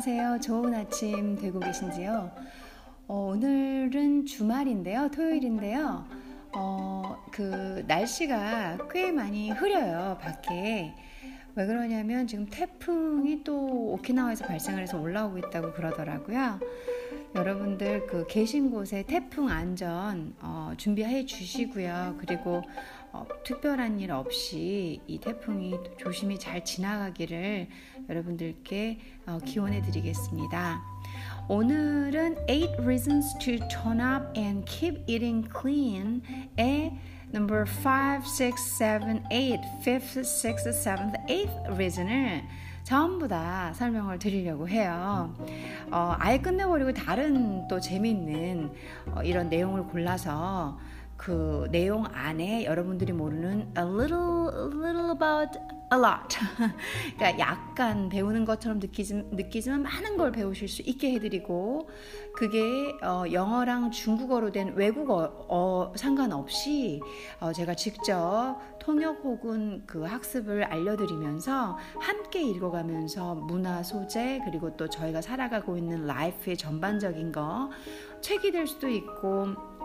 안녕하세요. 좋은 아침 되고 계신지요? 어, 오늘은 주말인데요. 토요일인데요. 어, 그 날씨가 꽤 많이 흐려요. 밖에. 왜 그러냐면 지금 태풍이 또 오키나와에서 발생을 해서 올라오고 있다고 그러더라고요. 여러분들 그 계신 곳에 태풍 안전 어, 준비해 주시고요. 그리고 어, 특별한 일 없이 이 태풍이 조심히 잘 지나가기를 여러분들께 어, 기원해 드리겠습니다. 오늘은 8 Reasons to Turn Up and Keep Eating Clean의 number 5, 6, 7, 8, 5th, 6th, 7th, 8th reason을 전부 다 설명을 드리려고 해요. 어, 아예 끝내버리고 다른 또 재미있는 어, 이런 내용을 골라서 그 내용 안에 여러분들이 모르는 a little, a little about a lot. 그러니까 약간 배우는 것처럼 느끼지, 느끼지만 많은 걸 배우실 수 있게 해드리고 그게 어, 영어랑 중국어로 된 외국어 어, 상관없이 어, 제가 직접 통역 혹은 그 학습을 알려드리면서 함께 읽어가면서 문화 소재 그리고 또 저희가 살아가고 있는 life의 전반적인 거 책이 될 수도 있고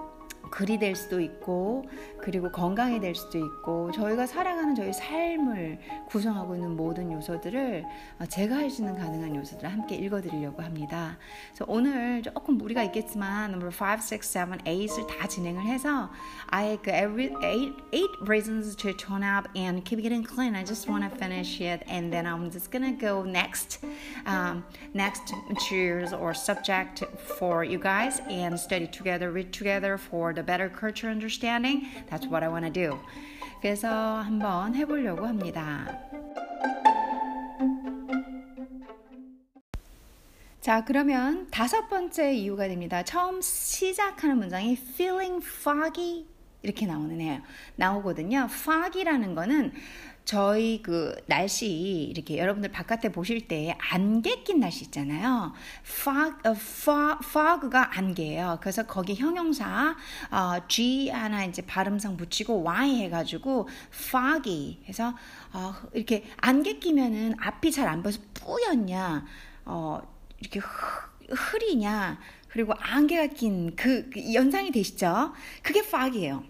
글이 될 수도 있고 그리고 건강이 될 수도 있고 저희가 살아가는 저희 삶을 구성하고 있는 모든 요소들을 제가 할 수 있는 가능한 요소들을 함께 읽어드리려고 합니다. 그래서 오늘 조금 무리가 있겠지만 number 5, 6, 7, 8을 다 진행을 해서 아예 그 every, eight, eight reasons to turn up and keep getting clean. I just want to finish it and then I'm just gonna go next um, next materials or subject for you guys and study together, read together for the better culture understanding. That's what I want to do. 그래서 한번 해보려고 합니다. 자, 그러면 다섯 번째 이유가 됩니다. 처음 시작하는 문장이 feeling foggy 이렇게 나오는 해요. 나오거든요. foggy라는 거는 저희 그 날씨 이렇게 여러분들 바깥에 보실 때 안개 낀 날씨 있잖아요. fog, uh, fog, fog가 안개예요. 그래서 거기 형용사 어, G 하나 이제 발음상 붙이고 Y 해가지고 foggy 해서 어, 이렇게 안개 끼면은 앞이 잘 안 보여서 뿌였냐, 어, 이렇게 흐리냐, 그리고 안개가 낀그 그 연상이 되시죠? 그게 fog이에요.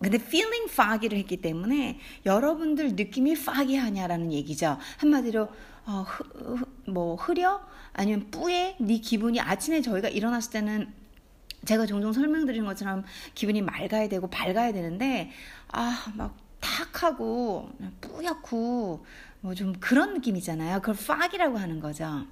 근데 feeling foggy를 했기 때문에 여러분들 느낌이 foggy하냐라는 얘기죠. 한마디로 어, 흐, 흐, 뭐 흐려 아니면 뿌에 네 기분이 아침에 저희가 일어났을 때는 제가 종종 설명드린 것처럼 기분이 맑아야 되고 밝아야 되는데 아막 탁하고 뿌옇고 뭐 좀 그런 느낌이잖아요. 그걸 foggy라고 하는 거죠.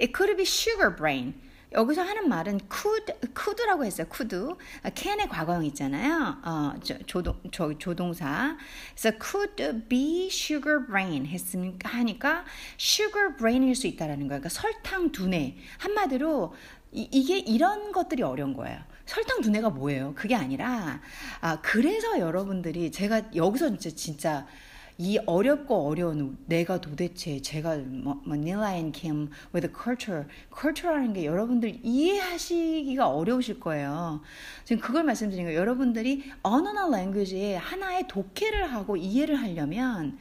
It could be sugar brain. 여기서 하는 말은 could, could라고 했어요. could. can의 과거형 있잖아요. 어, 저, 조동, 저, 조동사. 그래서 could be sugar brain 했으니까 하니까 sugar brain일 수 있다라는 거예요. 그러니까 설탕 두뇌. 한마디로 이, 이게 이런 것들이 어려운 거예요. 설탕 두뇌가 뭐예요? 그게 아니라 아 그래서 여러분들이 제가 여기서 진짜 진짜 이 어렵고 어려운 내가 도대체 제가 뭐, Manila and came with culture, culture라는 게 여러분들 이해하시기가 어려우실 거예요. 지금 그걸 말씀드린 거예요. 여러분들이 언어나 랭귀지에 하나의 독해를 하고 이해를 하려면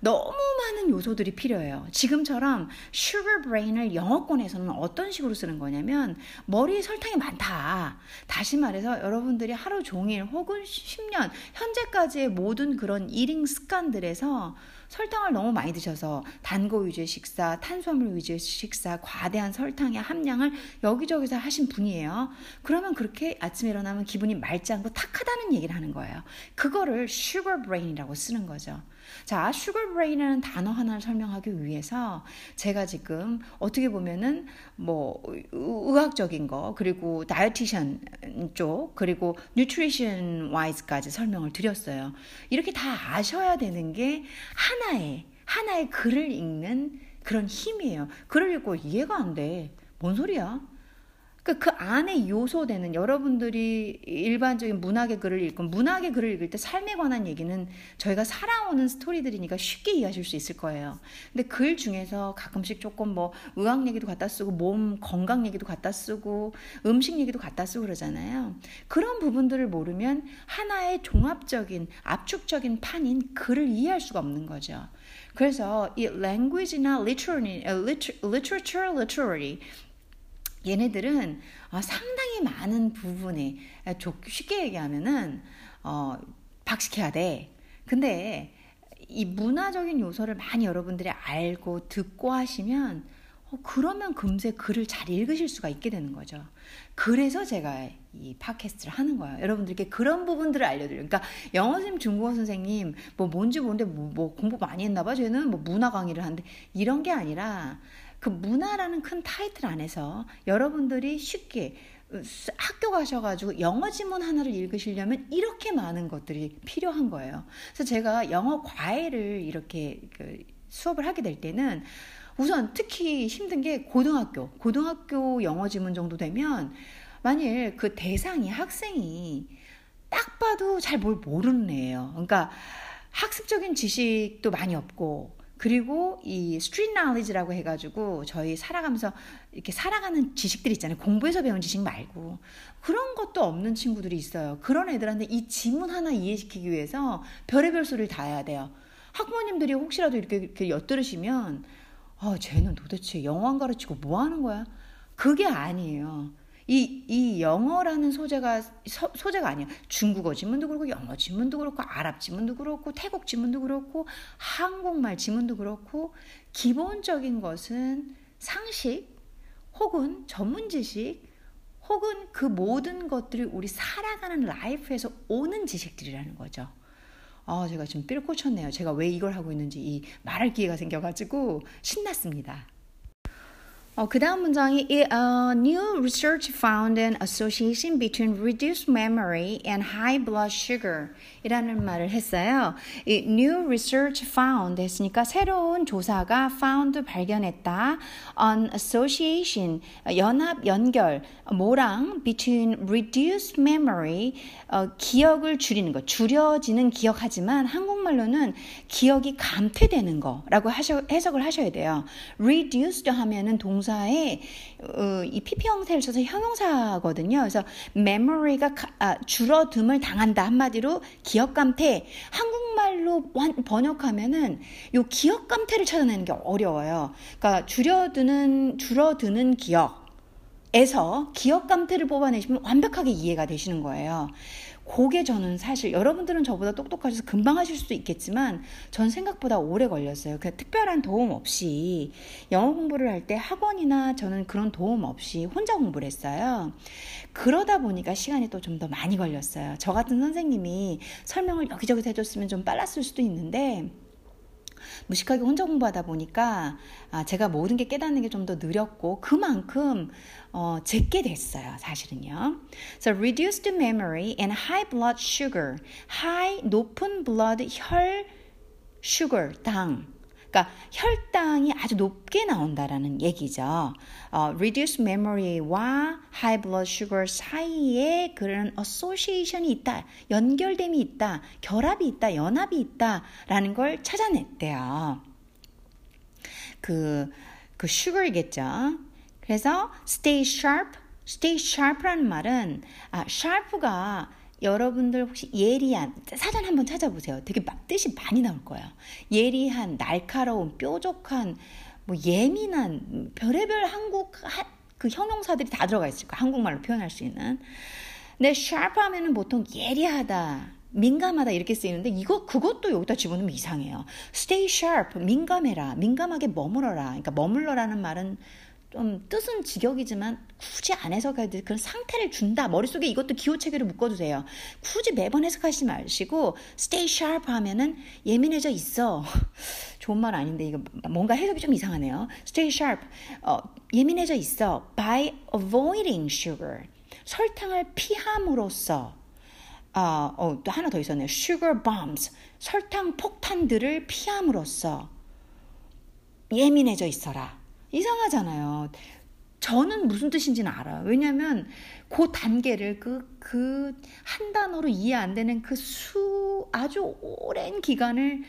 너무 많은 요소들이 필요해요. 지금처럼 sugar brain을 영어권에서는 어떤 식으로 쓰는 거냐면 머리에 설탕이 많다. 다시 말해서 여러분들이 하루 종일 혹은 10년 현재까지의 모든 그런 이링 습관들에서 설탕을 너무 많이 드셔서 단고 위주의 식사, 탄수화물 위주의 식사, 과대한 설탕의 함량을 여기저기서 하신 분이에요. 그러면 그렇게 아침에 일어나면 기분이 맑지 않고 탁하다는 얘기를 하는 거예요. 그거를 sugar brain이라고 쓰는 거죠. 자, sugar brain이라는 단어 하나를 설명하기 위해서 제가 지금 어떻게 보면은 뭐 의학적인 거 그리고 다이어티션 쪽 그리고 nutrition wise까지 설명을 드렸어요. 이렇게 다 아셔야 되는 게 하나의 하나의 글을 읽는 그런 힘이에요. 글을 읽고 이해가 안 돼. 뭔 소리야? 그러니까 그 안에 요소되는 여러분들이 일반적인 문학의 글을 읽고 문학의 글을 읽을 때 삶에 관한 얘기는 저희가 살아오는 스토리들이니까 쉽게 이해하실 수 있을 거예요. 근데 글 중에서 가끔씩 조금 뭐 의학 얘기도 갖다 쓰고 몸 건강 얘기도 갖다 쓰고 음식 얘기도 갖다 쓰고 그러잖아요. 그런 부분들을 모르면 하나의 종합적인 압축적인 판인 글을 이해할 수가 없는 거죠. 그래서 이 language나 literary, literature, literary 얘네들은 어, 상당히 많은 부분에 쉽게 얘기하면은 어, 박식해야 돼. 근데 이 문화적인 요소를 많이 여러분들이 알고 듣고 하시면 어, 그러면 금세 글을 잘 읽으실 수가 있게 되는 거죠. 그래서 제가 이 팟캐스트를 하는 거예요. 여러분들께 그런 부분들을 알려드려요. 그러니까 영어 선생님, 중국어 선생님, 뭐 뭔지 모르는데 뭐, 뭐 공부 많이 했나 봐. 쟤는 뭐 문화 강의를 하는데 이런 게 아니라 그 문화라는 큰 타이틀 안에서 여러분들이 쉽게 학교 가셔가지고 영어 지문 하나를 읽으시려면 이렇게 많은 것들이 필요한 거예요. 그래서 제가 영어 과외를 이렇게 그 수업을 하게 될 때는 우선 특히 힘든 게 고등학교, 고등학교 영어 지문 정도 되면 만일 그 대상이 학생이 딱 봐도 잘 뭘 모르는 애예요. 그러니까 학습적인 지식도 많이 없고 그리고 이 street knowledge라고 해가지고 저희 살아가면서 이렇게 살아가는 지식들 있잖아요. 공부해서 배운 지식 말고 그런 것도 없는 친구들이 있어요. 그런 애들한테 이 지문 하나 이해시키기 위해서 별의별 소리를 다 해야 돼요. 학부모님들이 혹시라도 이렇게, 이렇게 엿들으시면 아, 쟤는 도대체 영어 안 가르치고 뭐 하는 거야? 그게 아니에요. 이, 이 영어라는 소재가, 서, 소재가 아니야. 중국어 지문도 그렇고, 영어 지문도 그렇고, 아랍 지문도 그렇고, 태국 지문도 그렇고, 한국말 지문도 그렇고, 기본적인 것은 상식, 혹은 전문 지식, 혹은 그 모든 것들이 우리 살아가는 라이프에서 오는 지식들이라는 거죠. 아, 제가 지금 삐를 꽂혔네요. 제가 왜 이걸 하고 있는지 이 말할 기회가 생겨가지고 신났습니다. 어, 그 다음 문장이 A new research found an association between reduced memory and high blood sugar 이라는 말을 했어요. 이 new research found 했으니까 새로운 조사가 found 발견했다. an association 연합 연결 뭐랑 between reduced memory 어, 기억을 줄이는 거 줄여지는 기억하지만 한국말로는 기억이 감퇴되는 거라고 하셔, 해석을 하셔야 돼요. reduced 하면은 동사에 어, 이 PP 형태를 써서 형용사거든요. 그래서 memory가 아, 줄어듦을 당한다 한마디로 기억 감퇴 한국말로 번역하면은 요 기억 감퇴를 찾아내는 게 어려워요. 그러니까 줄어드는 기억 에서 기억 감퇴를 뽑아내시면 완벽하게 이해가 되시는 거예요. 그게 저는 사실 여러분들은 저보다 똑똑하셔서 금방 하실 수도 있겠지만 전 생각보다 오래 걸렸어요. 그 특별한 도움 없이 영어 공부를 할 때 학원이나 저는 그런 도움 없이 혼자 공부를 했어요. 그러다 보니까 시간이 또 좀 더 많이 걸렸어요. 저 같은 선생님이 설명을 여기저기서 해줬으면 좀 빨랐을 수도 있는데 무식하게 혼자 공부하다 보니까 아, 제가 모든 게 깨닫는 게 좀 더 느렸고 그만큼 어, 제게 됐어요, 사실은요. So reduced memory and high blood sugar. high 높은 blood 혈 sugar 당 그러니까 혈당이 아주 높게 나온다라는 얘기죠. 어, reduced memory와 high blood sugar 사이에 그런 association이 있다, 연결됨이 있다, 결합이 있다, 연합이 있다라는 걸 찾아냈대요. 그, 그 sugar이겠죠. 그래서 stay sharp, stay sharp라는 말은 아, sharp가 여러분들 혹시 예리한 사전 한번 찾아보세요. 되게 뜻이 많이 나올 거예요. 예리한, 날카로운, 뾰족한, 뭐 예민한 별의별 한국 그 형용사들이 다 들어가 있을 거예요. 한국말로 표현할 수 있는. 근데 sharp 하면은 보통 예리하다, 민감하다 이렇게 쓰이는데 이거 그것도 여기다 집어넣으면 이상해요. Stay sharp, 민감해라, 민감하게 머물러라. 그러니까 머물러라는 말은 좀 뜻은 직역이지만 굳이 안 해석해야 될 그런 상태를 준다. 머릿속에 이것도 기호체계를 묶어두세요. 굳이 매번 해석하지 마시고 stay sharp 하면은 예민해져 있어. 좋은 말 아닌데 이거 뭔가 해석이 좀 이상하네요. stay sharp. 어, 예민해져 있어. by avoiding sugar. 설탕을 피함으로써 어, 어, 또 하나 더 있었네요. sugar bombs. 설탕 폭탄들을 피함으로써 예민해져 있어라. 이상하잖아요. 저는 무슨 뜻인지는 알아요. 왜냐하면 그 단계를 그 그 한 단어로 이해 안 되는 그 수 아주 오랜 기간을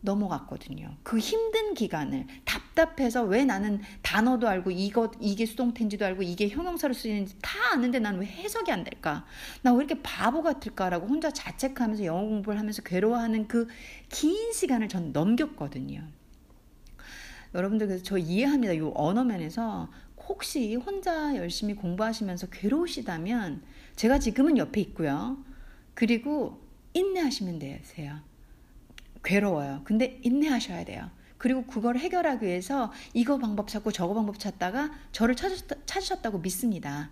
넘어갔거든요. 그 힘든 기간을 답답해서 왜 나는 단어도 알고 이것 이게 수동태인지도 알고 이게 형용사로 쓰이는지 다 아는데 난 왜 해석이 안 될까? 나 왜 이렇게 바보 같을까라고 혼자 자책하면서 영어 공부를 하면서 괴로워하는 그 긴 시간을 전 넘겼거든요. 여러분들 그래서 저 이해합니다. 이 언어면에서 혹시 혼자 열심히 공부하시면서 괴로우시다면 제가 지금은 옆에 있고요. 그리고 인내하시면 되세요. 괴로워요. 근데 인내하셔야 돼요. 그리고 그걸 해결하기 위해서 이거 방법 찾고 저거 방법 찾다가 저를 찾으셨다, 찾으셨다고 믿습니다.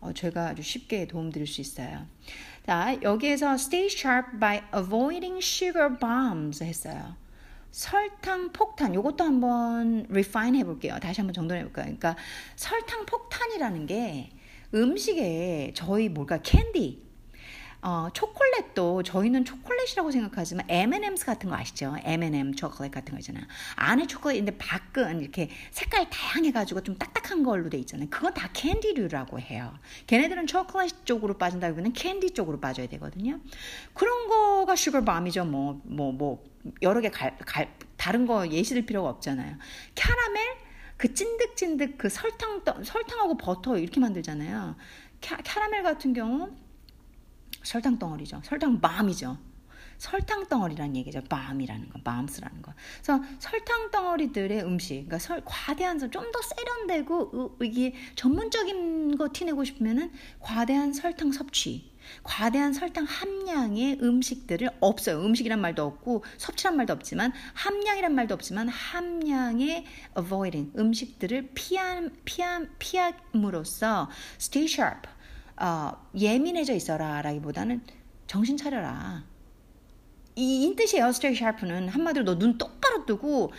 어, 제가 아주 쉽게 도움드릴 수 있어요. 자, 여기에서 stay sharp by avoiding sugar bombs 했어요. 설탕 폭탄, 이것도 한번 refine 해볼게요. 다시 한번 정돈해 볼까요? 그러니까 설탕 폭탄이라는 게 음식에 저희 뭘까 캔디, 어, 초콜릿도 저희는 초콜릿이라고 생각하지만 M&M's 같은 거 아시죠? M&M 초콜릿 같은 거 있잖아요. 안에 초콜릿인데 밖은 이렇게 색깔 다양해가지고 좀 딱딱한 걸로 돼 있잖아요. 그건 다 캔디류라고 해요. 걔네들은 초콜릿 쪽으로 빠진다기보다는 캔디 쪽으로 빠져야 되거든요. 그런 거가 sugar bomb이죠. 뭐, 뭐, 뭐, 여러 개 갈, 갈, 다른 거 예시들 필요가 없잖아요. 캐러멜? 그 찐득찐득 그 설탕, 설탕하고 버터 이렇게 만들잖아요. 캐, 캐러멜 같은 경우 설탕 덩어리죠. 설탕 bomb이죠. 설탕 덩어리라는 얘기죠. bomb이라는 거, bombs라는 거. 그래서 설탕 덩어리들의 음식, 그러니까 설, 과대한 좀 더 세련되고 이게 전문적인 거 티내고 싶으면은 과대한 설탕 섭취, 과대한 설탕 함량의 음식들을 없어요. 음식이란 말도 없고 섭취란 말도 없지만 함량이란 말도 없지만 함량의 avoiding 음식들을 피함 피함 피함으로써 stay sharp 어, 예민해져 있어라 라기보다는 정신 차려라. 이 인뜻이에요. stay sharp는 한마디로 너 눈 똑바로 뜨고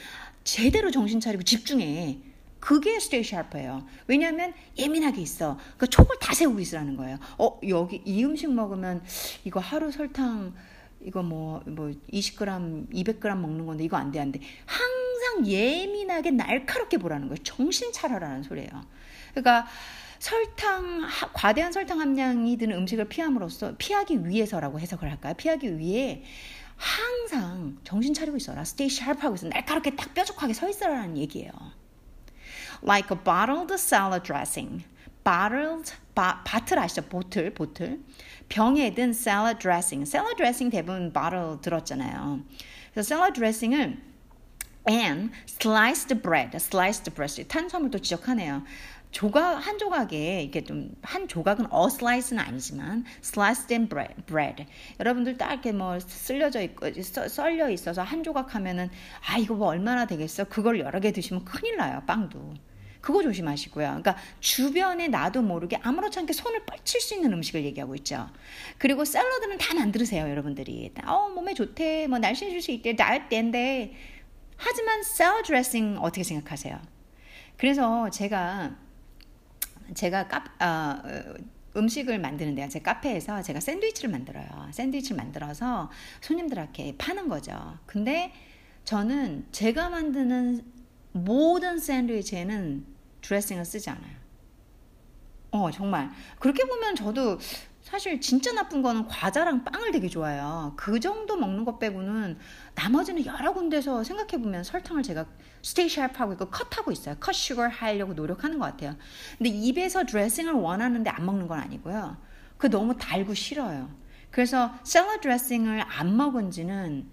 제대로 정신 차리고 집중해. 그게 stay sharp예요. 왜냐하면 예민하게 있어. 그 촉을 다 세우고 있으라는 거예요. 어 여기 이 음식 먹으면 이거 하루 설탕 이거 뭐뭐 뭐 20g, 200g 먹는 건데 이거 안 돼, 안 돼. 항상 예민하게 날카롭게 보라는 거예요. 정신 차려라는 소리예요. 그러니까 설탕 과대한 설탕 함량이 드는 음식을 피함으로써 피하기 위해서라고 해석을 할까요? 피하기 위해 항상 정신 차리고 있어라. stay sharp 하고 있어. 날카롭게 딱 뾰족하게 서 있어라는 얘기예요. Like a bottled salad dressing. bottled 바, 바틀 아시죠? 보틀 보틀 병에 든 salad dressing. salad dressing 대부분 bottle 들었잖아요. 그래서 salad dressing을 and sliced bread, sliced bread 탄수화물도 지적하네요. 조각 한 조각에 이게 좀 한 조각은 slice는 아니지만 sliced and bread, bread. 여러분들 딱 이렇게 뭐 쓸려져 있고 썰려 있어서 한 조각 하면은 아 이거 뭐 얼마나 되겠어? 그걸 여러 개 드시면 큰일 나요 빵도. 그거 조심하시고요. 그러니까 주변에 나도 모르게 아무렇지 않게 손을 뻗칠 수 있는 음식을 얘기하고 있죠. 그리고 샐러드는 다 만들으세요, 여러분들이. 어, 몸에 좋대, 뭐 날씬해질 수 있대, 나을 때인데. 하지만 샐러드 드레싱 어떻게 생각하세요? 그래서 제가 제가 카, 어, 음식을 만드는데요. 제 카페에서 제가 샌드위치를 만들어요. 샌드위치를 만들어서 손님들한테 파는 거죠. 근데 저는 제가 만드는 모든 샌드위치에는 드레싱을 쓰지 않아요. 어, 정말. 그렇게 보면 저도 사실 진짜 나쁜 거는 과자랑 빵을 되게 좋아해요. 그 정도 먹는 것 빼고는 나머지는 여러 군데서 생각해보면 설탕을 제가 stay sharp하고 있고 cut하고 있어요. cut sugar 하려고 노력하는 것 같아요. 근데 입에서 드레싱을 원하는데 안 먹는 건 아니고요. 그 너무 달고 싫어요. 그래서 샐러드 드레싱을 안 먹은 지는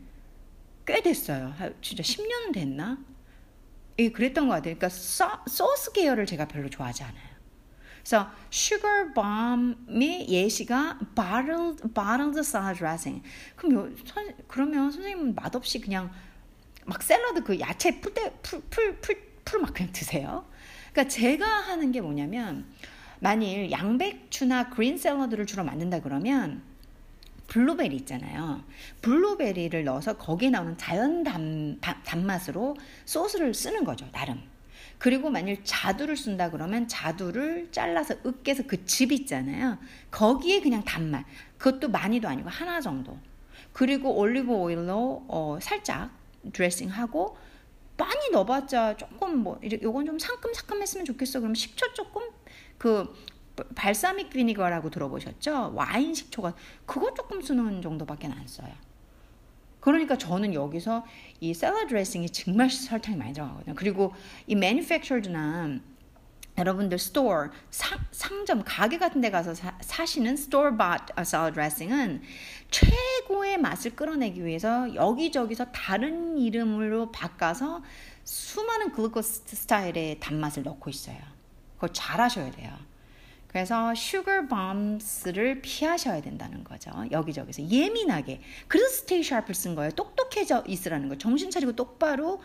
꽤 됐어요. 진짜 10년은 됐나? 예, 그랬던 것 같아요. 그러니까 소, 소스 계열을 제가 별로 좋아하지 않아요. 그래서 sugar bomb의 예시가 bottled bottled salad dressing. 그럼 요, 선, 그러면 선생님은 맛없이 그냥 막 샐러드 그 야채 풀풀풀 풀 막 그냥 드세요. 그러니까 제가 하는 게 뭐냐면 만일 양배추나 green 샐러드를 주로 만든다 그러면 블루베리 있잖아요. 블루베리를 넣어서 거기에 나오는 자연 단, 단맛으로 소스를 쓰는 거죠, 나름. 그리고 만일 자두를 쓴다 그러면 자두를 잘라서 으깨서 그 즙 있잖아요. 거기에 그냥 단맛. 그것도 많이도 아니고 하나 정도. 그리고 올리브 오일로 어, 살짝 드레싱하고 많이 넣어봤자 조금 뭐 요건 좀 상큼상큼했으면 좋겠어. 그럼 식초 조금 그 balsamic vinegar라고 들어보셨죠? 와인 식초가 그거 조금 쓰는 정도밖에 안 써요. 그러니까 저는 여기서 이 샐러드 드레싱이 정말 설탕이 많이 들어가거든요. 그리고 이 manufactured나 여러분들 store 상, 상점 가게 같은 데 가서 사, 시는 store bought 샐러드 드레싱은 최고의 맛을 끌어내기 위해서 여기저기서 다른 이름으로 바꿔서 수많은 glucose 스타일의 단맛을 넣고 있어요. 그걸 잘 하셔야 돼요. 그래서 sugar bombs를 피하셔야 된다는 거죠. 여기저기서 예민하게. 그래서 stay sharp를 쓴 거예요. 똑똑해져 있으라는 거예요. 정신 차리고 똑바로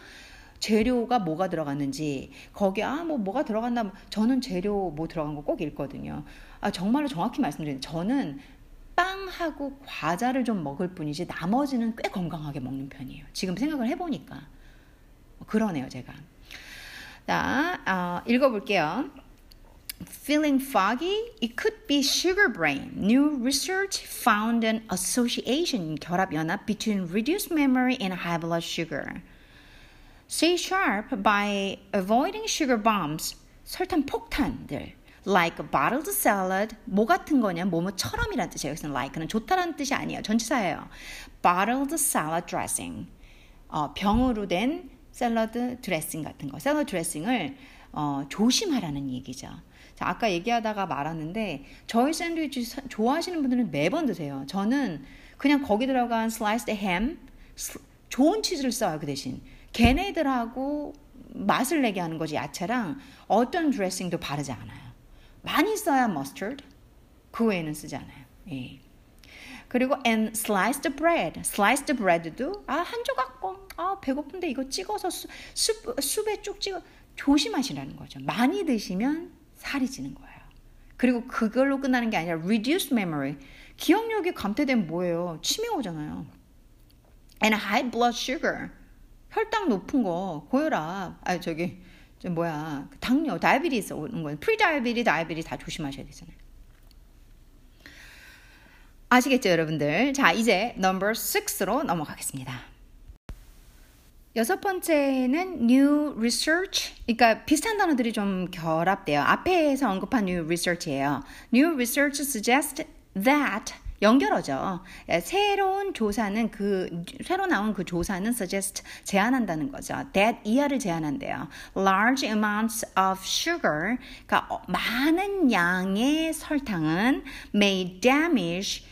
재료가 뭐가 들어갔는지 거기 아 뭐 뭐가 들어갔나 저는 재료 뭐 들어간 거 꼭 읽거든요. 아 정말로 정확히 말씀드리면 저는 빵하고 과자를 좀 먹을 뿐이지 나머지는 꽤 건강하게 먹는 편이에요. 지금 생각을 해보니까 그러네요 제가. 자 어, 읽어볼게요. Feeling foggy, it could be sugar brain. New research found an association 결합 연합 between reduced memory and high blood sugar. Stay sharp by avoiding sugar bombs. 설탕 폭탄들. like bottled salad 뭐 같은 거냐 뭐뭐처럼이란 뜻이에요. 여기서 like는 좋다라는 뜻이 아니에요. 전치사예요. bottled salad dressing 어, 병으로 된 샐러드 드레싱 같은 거. 샐러드 드레싱을 어, 조심하라는 얘기죠. 자, 아까 얘기하다가 말았는데 저희 샌드위치 좋아하시는 분들은 매번 드세요. 저는 그냥 거기 들어간 sliced 햄 좋은 치즈를 써요 그 대신 걔네들하고 맛을 내게 하는 거지 야채랑 어떤 드레싱도 바르지 않아요. 많이 써야 머스터드 그 외에는 쓰지 않아요. 예. 그리고 and sliced bread, sliced bread도 아 한 조각 아 배고픈데 이거 찍어서 수, 수, 숲에 쭉 찍어 조심하시라는 거죠. 많이 드시면 살이 찌는 거예요. 그리고 그걸로 끝나는 게 아니라 reduced memory. 기억력이 감퇴되면 뭐예요? 치매 오잖아요. And high blood sugar. 혈당 높은 거, 고혈압, 아 저기 저 뭐야 당뇨, diabetes 오는 거예요. prediabetes, diabetes 다 조심하셔야 되잖아요. 아시겠죠, 여러분들? 자, 이제 number 6로 넘어가겠습니다. 여섯 번째는 new research. 그러니까 비슷한 단어들이 좀 결합돼요. 앞에서 언급한 new research예요. new research suggests that 연결어죠. 새로운 조사는 그 새로 나온 그 조사는 suggest 제한한다는 거죠. that 이하를 제한한대요. large amounts of sugar 그러니까 많은 양의 설탕은 may damage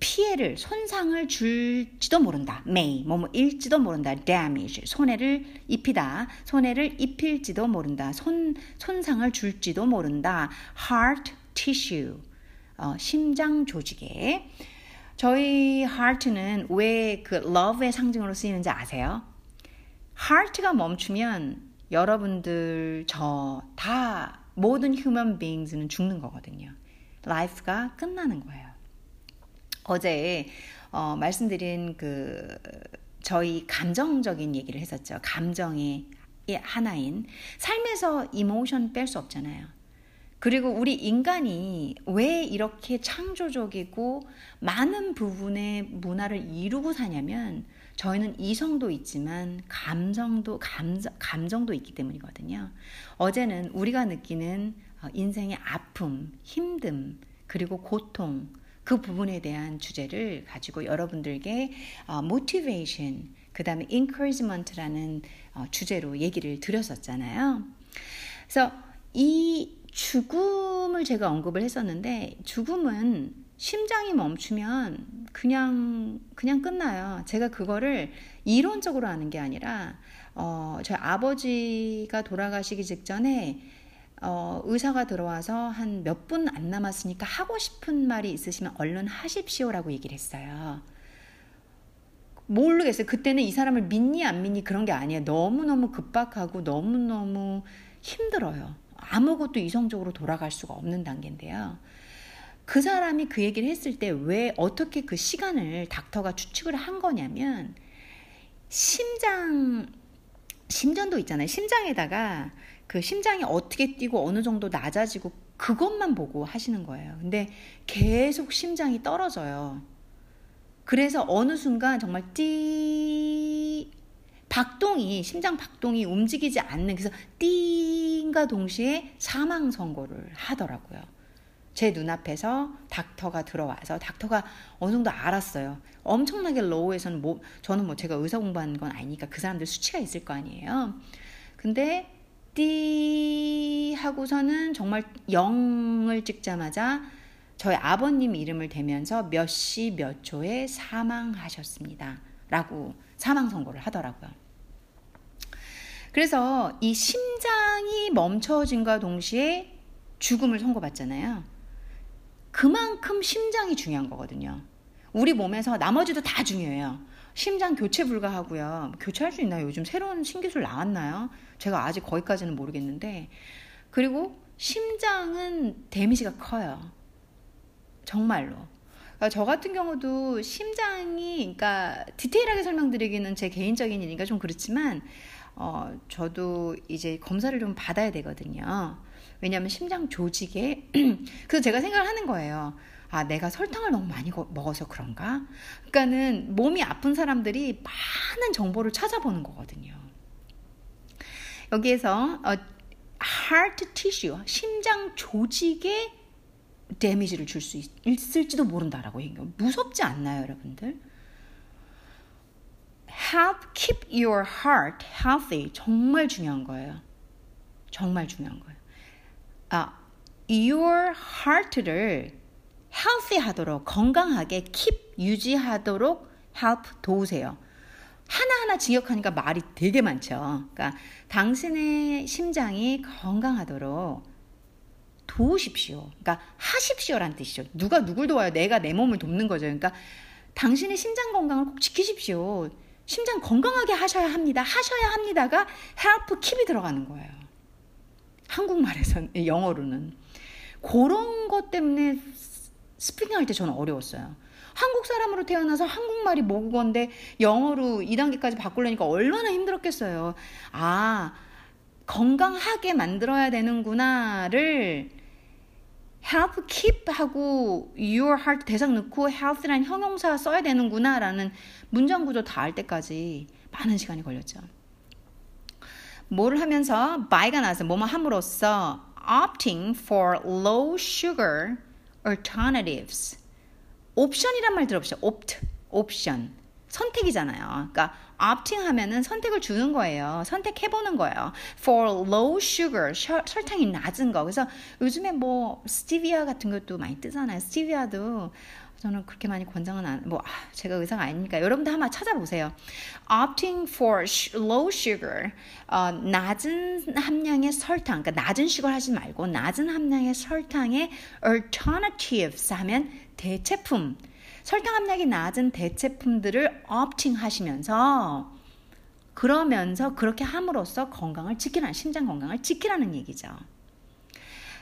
피해를 손상을 줄지도 모른다. may 뭐뭐 일지도 모른다. damage 손해를 입히다. 손해를 입힐지도 모른다. 손 손상을 줄지도 모른다. heart tissue 어, 심장 조직에 저희 heart는 왜 그 love의 상징으로 쓰이는지 아세요? heart가 멈추면 여러분들 저 다 모든 human beings는 죽는 거거든요. life가 끝나는 거예요. 어제 어, 말씀드린 그 저희 감정적인 얘기를 했었죠. 감정의 하나인 삶에서 이모션 뺄 수 없잖아요. 그리고 우리 인간이 왜 이렇게 창조적이고 많은 부분의 문화를 이루고 사냐면 저희는 이성도 있지만 감정도 감정, 감정도 있기 때문이거든요. 어제는 우리가 느끼는 어, 인생의 아픔, 힘듦, 그리고 고통, 그 부분에 대한 주제를 가지고 여러분들께 어, motivation, 그 다음에 encouragement라는 어, 주제로 얘기를 드렸었잖아요. 그래서 이 죽음을 제가 언급을 했었는데 죽음은 심장이 멈추면 그냥 그냥 끝나요. 제가 그거를 이론적으로 아는 게 아니라 어, 저희 아버지가 돌아가시기 직전에 어, 의사가 들어와서 한 몇 분 안 남았으니까 하고 싶은 말이 있으시면 얼른 하십시오라고 얘기를 했어요. 모르겠어요. 그때는 이 사람을 믿니 안 믿니 그런 게 아니에요. 너무너무 급박하고 너무너무 힘들어요. 아무것도 이성적으로 돌아갈 수가 없는 단계인데요. 그 사람이 그 얘기를 했을 때 왜 어떻게 그 시간을 닥터가 추측을 한 거냐면 심장 심전도 있잖아요. 심장에다가 그 심장이 어떻게 뛰고 어느 정도 낮아지고 그것만 보고 하시는 거예요. 근데 계속 심장이 떨어져요. 그래서 어느 순간 정말 띠 박동이 심장 박동이 움직이지 않는 그래서 띵과 동시에 사망 선고를 하더라고요. 제 눈앞에서 닥터가 들어와서 닥터가 어느 정도 알았어요. 엄청나게 로우에서는 뭐 저는 뭐 제가 의사 공부한 건 아니니까 그 사람들 수치가 있을 거 아니에요. 근데 띠 하고서는 정말 0을 찍자마자 저희 아버님 이름을 대면서 몇 시 몇 초에 사망하셨습니다. 라고 사망 선고를 하더라고요. 그래서 이 심장이 멈춰진과 동시에 죽음을 선고받잖아요. 그만큼 심장이 중요한 거거든요. 우리 몸에서 나머지도 다 중요해요. 심장 교체 불가하고요. 교체할 수 있나요? 요즘 새로운 신기술 나왔나요? 제가 아직 거기까지는 모르겠는데. 그리고 심장은 데미지가 커요. 정말로. 그러니까 저 같은 경우도 심장이, 그러니까 디테일하게 설명드리기는 제 개인적인 일이니까 좀 그렇지만, 어, 저도 이제 검사를 좀 받아야 되거든요. 왜냐하면 심장 조직에, 그래서 제가 생각을 하는 거예요. 아, 내가 설탕을 너무 많이 먹어서 그런가? 그러니까는 몸이 아픈 사람들이 많은 정보를 찾아보는 거거든요. 여기에서 어, heart tissue, 심장 조직에 데미지를 줄 수 있을지도 모른다라고 얘기해요. 무섭지 않나요, 여러분들? Help keep your heart healthy. 정말 중요한 거예요. 정말 중요한 거예요. 아, your heart를 healthy 하도록 건강하게 keep 유지하도록 help 도우세요. 하나하나 지역하니까 말이 되게 많죠. 그러니까 당신의 심장이 건강하도록 도우십시오. 그러니까 하십시오란 뜻이죠. 누가 누굴 도와요? 내가 내 몸을 돕는 거죠. 그러니까 당신의 심장 건강을 꼭 지키십시오. 심장 건강하게 하셔야 합니다. 하셔야 합니다가 help keep이 들어가는 거예요. 한국말에서는 영어로는 그런 것 때문에 스피킹 할 때 저는 어려웠어요. 한국 사람으로 태어나서 한국말이 모국어인데 영어로 2단계까지 바꾸려니까 얼마나 힘들었겠어요. 아, 건강하게 만들어야 되는구나를 help keep 하고 your heart 대상 넣고 health라는 형용사 써야 되는구나라는 문장 구조 다알 때까지 많은 시간이 걸렸죠. 뭐를 하면서 by가 나서 뭐뭐 함으로써 opting for low sugar alternatives. 옵션이란 말 들어보시죠. opt, 옵션. 선택이잖아요. 그러니까 opting 하면은 선택을 주는 거예요. 선택해 보는 거예요. For low sugar, 설탕이 낮은 거. 그래서 요즘에 뭐 스티비아 같은 것도 많이 뜨잖아요. 스티비아도 저는 그렇게 많이 권장은 안, 뭐, 아, 제가 의사가 아니니까 여러분들 한번 찾아보세요. opting for low sugar, 어, 낮은 함량의 설탕, 그러니까 낮은 슈거 하지 말고 낮은 함량의 설탕의 alternatives 하면 대체품, 설탕 함량이 낮은 대체품들을 opting 하시면서 그러면서 그렇게 함으로써 건강을 지키라는, 심장 건강을 지키라는 얘기죠.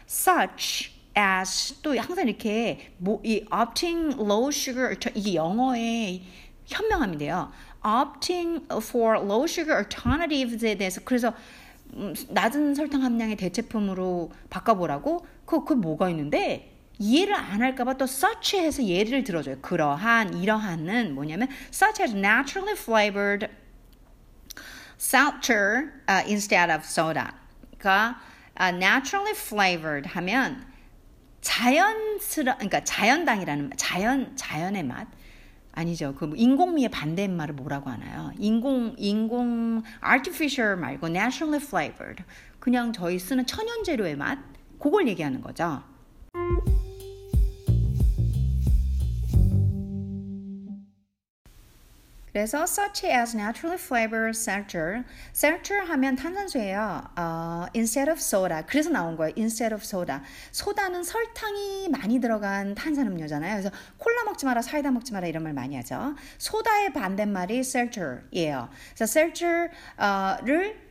such as 또 항상 이렇게 뭐, 이 opting low sugar 이게 영어의 현명함인데요. opting for low sugar alternatives에 대해서 그래서 음, 낮은 설탕 함량의 대체품으로 바꿔보라고 그, 그 뭐가 있는데 이해를 안 할까봐 또 such 해서 예를 들어줘요. 그러한, 이러한은 뭐냐면 such as naturally flavored seltzer uh, instead of soda. 그러니까 uh, naturally flavored 하면 자연스러 그러니까 자연당이라는 자연 자연의 맛 아니죠. 그 인공미의 반대말을 뭐라고 하나요? 인공 인공 artificial 말고 naturally flavored 그냥 저희 쓰는 천연 재료의 맛 그걸 얘기하는 거죠. 그래서 such as naturally flavored seltzer. seltzer 하면 탄산수예요. 어, instead of soda. 그래서 나온 거예요. instead of soda. 소다는 설탕이 많이 들어간 탄산음료잖아요. 그래서 콜라 먹지 마라, 사이다 먹지 마라 이런 말 많이 하죠. 소다의 반대말이 seltzer이에요. 그래서 seltzer를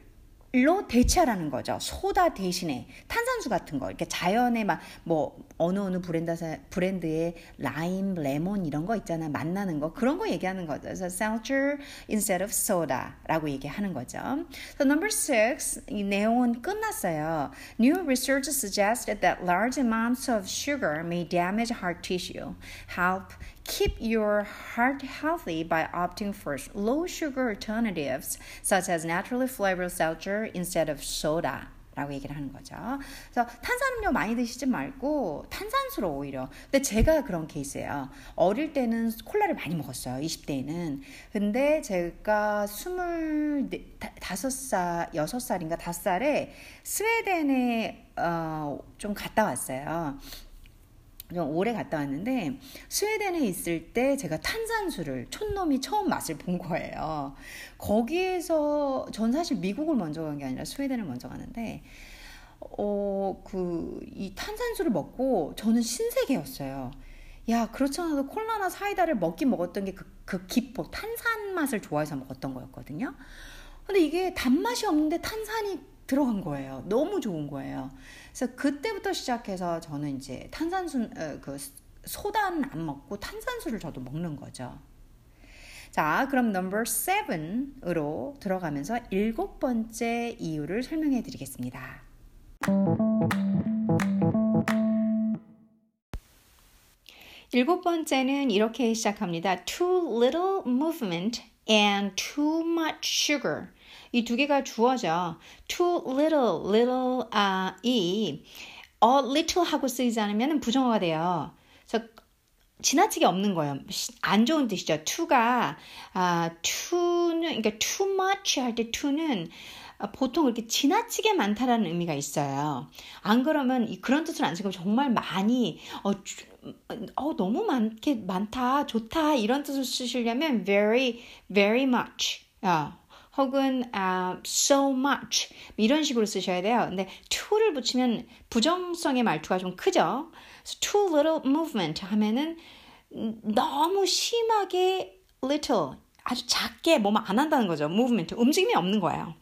로 대체하라는 거죠. 소다 대신에 탄산수 같은 거 이렇게 자연의 막 뭐 어느 어느 브랜드 브랜드의 라임, 레몬 이런 거 있잖아요. 만나는 거 그런 거 얘기하는 거죠. 그래서 seltzer instead of soda라고 얘기하는 거죠. So number six 이 내용은 끝났어요. New research suggests that large amounts of sugar may damage heart tissue. Help Keep your heart healthy by opting for low sugar alternatives such as naturally flavored seltzer instead of soda. 라고 얘기를 하는 거죠. 그래서 탄산음료 많이 드시지 말고 탄산수로 오히려. 근데 제가 그런 케이스예요. 어릴 때는 콜라를 많이 먹었어요. 20대에는. 근데 제가 25살, 6살인가 5살에 스웨덴에 어, 좀 갔다 왔어요. 좀 오래 갔다 왔는데 스웨덴에 있을 때 제가 탄산수를 촌놈이 처음 맛을 본 거예요. 거기에서 전 사실 미국을 먼저 간 게 아니라 스웨덴을 먼저 가는데 어 그 이 탄산수를 먹고 저는 신세계였어요. 야 그렇지 않아도 콜라나 사이다를 먹긴 먹었던 게그 그 기포 탄산 맛을 좋아해서 먹었던 거였거든요. 근데 이게 단맛이 없는데 탄산이 들어간 거예요. 너무 좋은 거예요. 그래서 그때부터 시작해서 저는 이제 탄산수 어, 그 소다는 안 먹고 탄산수를 저도 먹는 거죠. 자, 그럼 넘버 7으로 들어가면서 일곱 번째 이유를 설명해 드리겠습니다. 일곱 번째는 이렇게 시작합니다. Too little movement and too much sugar. 이 두 개가 주어져. too little, little 아, 이 a little 하고 쓰이지 않으면 부정어가 돼요. 그래서 지나치게 없는 거예요. 안 좋은 뜻이죠. to가 아, to는 그러니까 too much 할 때 to는 보통 이렇게 지나치게 많다라는 의미가 있어요. 안 그러면 그런 뜻을 안 쓰고 정말 많이 어, 어 너무 많게 많다 좋다 이런 뜻을 쓰시려면 very very much 어, 혹은 uh, so much 이런 식으로 쓰셔야 돼요. 근데 to를 붙이면 부정성의 말투가 좀 크죠. So too little movement 하면은 너무 심하게 little 아주 작게 뭐만 안 한다는 거죠. movement 움직임이 없는 거예요.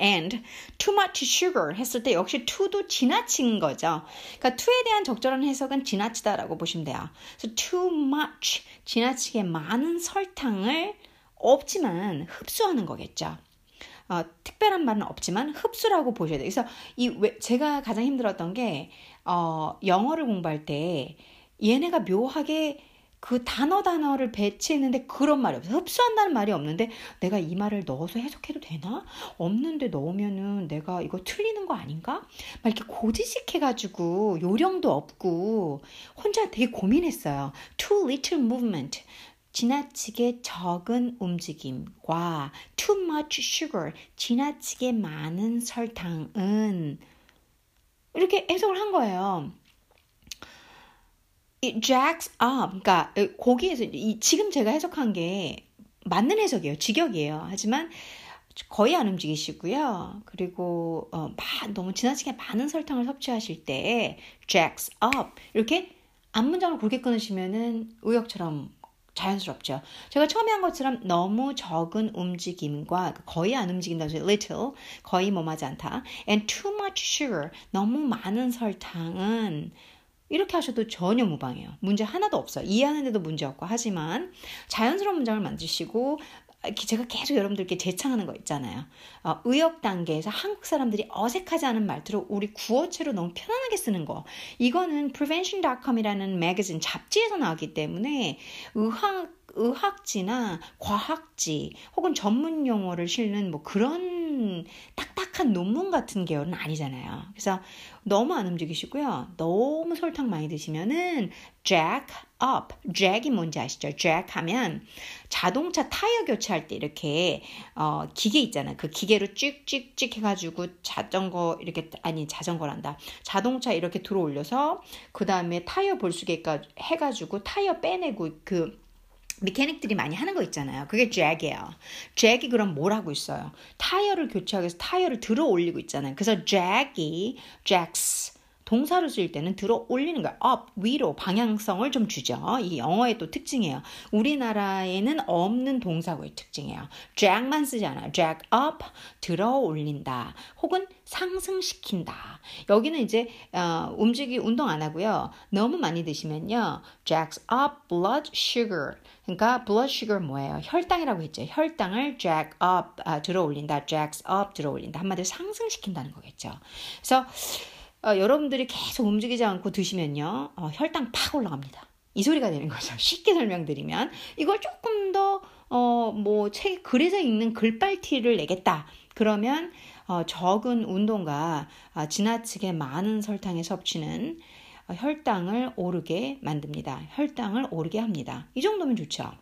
and too much sugar 했을 때 역시 to도 지나친 거죠. 그러니까 to에 대한 적절한 해석은 지나치다라고 보시면 돼요. So too much 지나치게 많은 설탕을 없지만 흡수하는 거겠죠. 어, 특별한 말은 없지만 흡수라고 보셔야 돼요. 그래서 이 왜, 제가 가장 힘들었던 게 어, 영어를 공부할 때 얘네가 묘하게 그 단어 단어를 배치했는데 그런 말이 없어요. 흡수한다는 말이 없는데 내가 이 말을 넣어서 해석해도 되나? 없는데 넣으면은 내가 이거 틀리는 거 아닌가? 막 이렇게 고지식 해가지고 요령도 없고 혼자 되게 고민했어요. Too little movement. 지나치게 적은 움직임과 too much sugar, 지나치게 많은 설탕은 이렇게 해석을 한 거예요. It jacks up. 그러니까 거기에서 이, 지금 제가 해석한 게 맞는 해석이에요. 직역이에요. 하지만 거의 안 움직이시고요. 그리고 어, 마, 너무 지나치게 많은 설탕을 섭취하실 때 jacks up 이렇게 앞문장을 굵게 끊으시면은 의역처럼 자연스럽죠. 제가 처음에 한 것처럼 너무 적은 움직임과 거의 안 움직인다고 해서 little 거의 뭐하지 않다. and too much sugar 너무 많은 설탕은 이렇게 하셔도 전혀 무방해요. 문제 하나도 없어요. 이해하는데도 문제 없고 하지만 자연스러운 문장을 만드시고 제가 계속 여러분들께 재창하는 거 있잖아요. 어, 의역 단계에서 한국 사람들이 어색하지 않은 말투로 우리 구어체로 너무 편안하게 쓰는 거. 이거는 prevention.com이라는 매거진 잡지에서 나왔기 때문에 의학 의학지나 과학지 혹은 전문 용어를 실는 뭐 그런 딱딱한 논문 같은 계열은 아니잖아요. 그래서 너무 안 움직이시고요. 너무 설탕 많이 드시면은 jack up. jack이 뭔지 아시죠? jack 하면 자동차 타이어 교체할 때 이렇게 어 기계 있잖아요. 그 기계로 찍찍찍 해가지고 자전거 이렇게 아니 자전거란다. 자동차 이렇게 들어 올려서 그 다음에 타이어 볼수 있게 해가지고 타이어 빼내고 그 mechanic들이 많이 하는 거 있잖아요. 그게 잭이에요. 잭이 그럼 뭘 하고 있어요? 타이어를 교체하기 위해서 타이어를 들어 올리고 있잖아요. 그래서 잭이 잭스 동사로 쓰일 때는 들어 올리는 거야. up, 위로 방향성을 좀 주죠. 이 영어의 또 특징이에요. 우리나라에는 없는 동사고의 특징이에요. drag만 쓰지 않아요. drag up, 들어 올린다. 혹은 상승시킨다. 여기는 이제 어, 움직이 운동 안 하고요. 너무 많이 드시면요. drags up blood sugar. 그러니까 blood sugar 뭐예요? 혈당이라고 했죠. 혈당을 drag up 아, 들어 올린다. drags up 들어 올린다. 한마디로 상승시킨다는 거겠죠. 그래서 어, 여러분들이 계속 움직이지 않고 드시면요, 어, 혈당 팍 올라갑니다. 이 소리가 되는 거죠. 쉽게 설명드리면 이걸 조금 더 어, 뭐, 책, 글에서 읽는 글빨티를 내겠다. 그러면, 어, 적은 운동과 어, 지나치게 많은 설탕의 섭취는 어, 혈당을 오르게 만듭니다. 혈당을 오르게 합니다. 이 정도면 좋죠.